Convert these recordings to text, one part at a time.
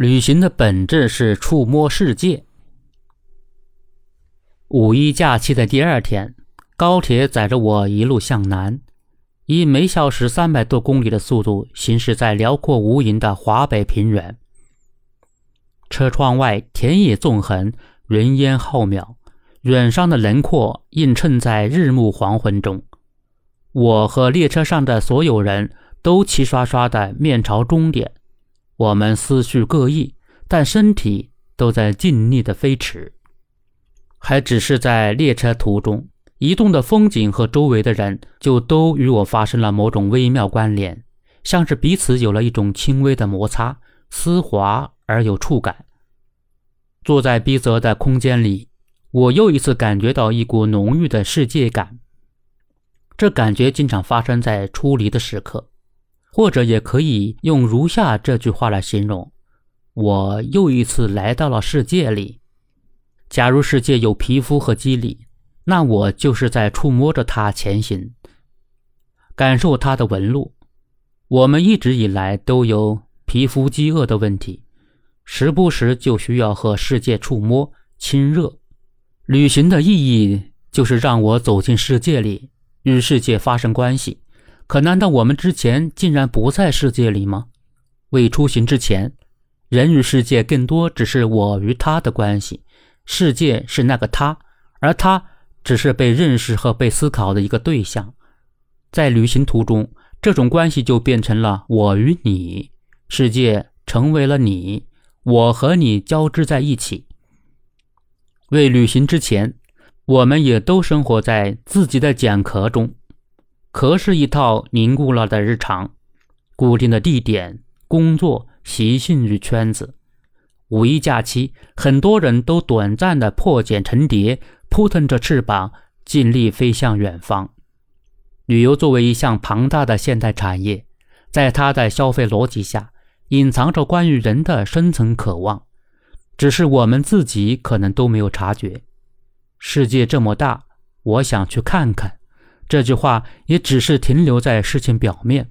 旅行的本质是触摸世界。五一假期的第二天，高铁载着我一路向南，以每小时三百多公里的速度行驶在辽阔无垠的华北平原。车窗外田野纵横，人烟浩渺，远山的轮廓映衬在日暮黄昏中。我和列车上的所有人都齐刷刷的面朝终点。我们思绪各异，但身体都在尽力的飞驰。还只是在列车途中，移动的风景和周围的人就都与我发生了某种微妙关联，像是彼此有了一种轻微的摩擦，丝滑而有触感。坐在逼仄的空间里，我又一次感觉到一股浓郁的世界感。这感觉经常发生在出离的时刻。或者也可以用如下这句话来形容：我又一次来到了世界里。假如世界有皮肤和肌理，那我就是在触摸着它前行，感受它的纹路。我们一直以来都有皮肤饥饿的问题，时不时就需要和世界触摸亲热。旅行的意义就是让我走进世界里，与世界发生关系。可难道我们之前竟然不在世界里吗？未出行之前，人与世界更多只是我与他的关系，世界是那个他，而他只是被认识和被思考的一个对象。在旅行途中，这种关系就变成了我与你，世界成为了你，我和你交织在一起。未旅行之前，我们也都生活在自己的茧壳中。壳是一套凝固了的日常，固定的地点、工作习性与圈子。五一假期，很多人都短暂的破茧成蝶，扑腾着翅膀，尽力飞向远方。旅游作为一项庞大的现代产业，在它的消费逻辑下，隐藏着关于人的深层渴望，只是我们自己可能都没有察觉。世界这么大，我想去看看。这句话也只是停留在事情表面。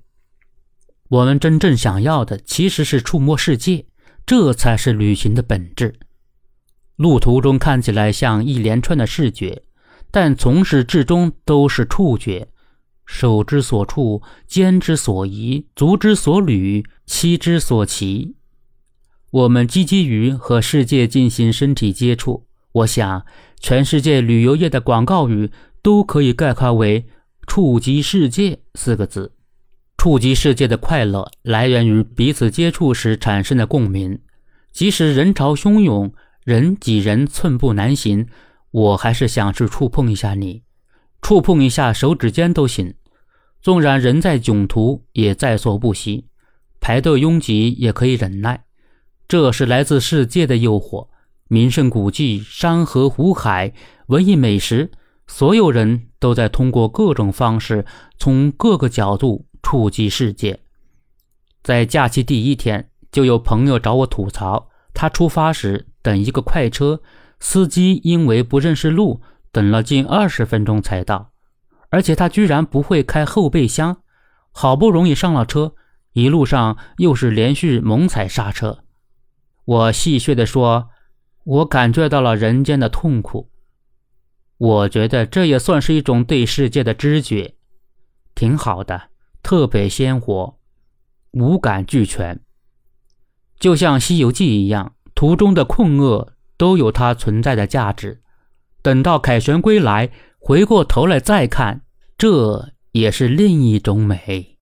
我们真正想要的其实是触摸世界，这才是旅行的本质。路途中看起来像一连串的视觉，但从始至终都是触觉。手之所触，肩之所移，足之所履，膝之所骑。我们积极于和世界进行身体接触。我想，全世界旅游业的广告语。都可以概括为“触及世界”四个字。触及世界的快乐来源于彼此接触时产生的共鸣。即使人潮汹涌，人挤人，寸步难行，我还是想去触碰一下你，触碰一下手指尖都行。纵然人在囧途，也在所不惜。排队拥挤也可以忍耐。这是来自世界的诱惑，名胜古迹、山河湖海、文艺美食。所有人都在通过各种方式，从各个角度触及世界。在假期第一天，就有朋友找我吐槽，他出发时等一个快车，司机因为不认识路，等了近二十分钟才到，而且他居然不会开后备箱，好不容易上了车，一路上又是连续猛踩刹车。我戏谑地说：“我感觉到了人间的痛苦。”我觉得这也算是一种对世界的知觉，挺好的，特别鲜活，五感俱全，就像《西游记》一样，途中的困厄都有它存在的价值。等到凯旋归来，回过头来再看，这也是另一种美。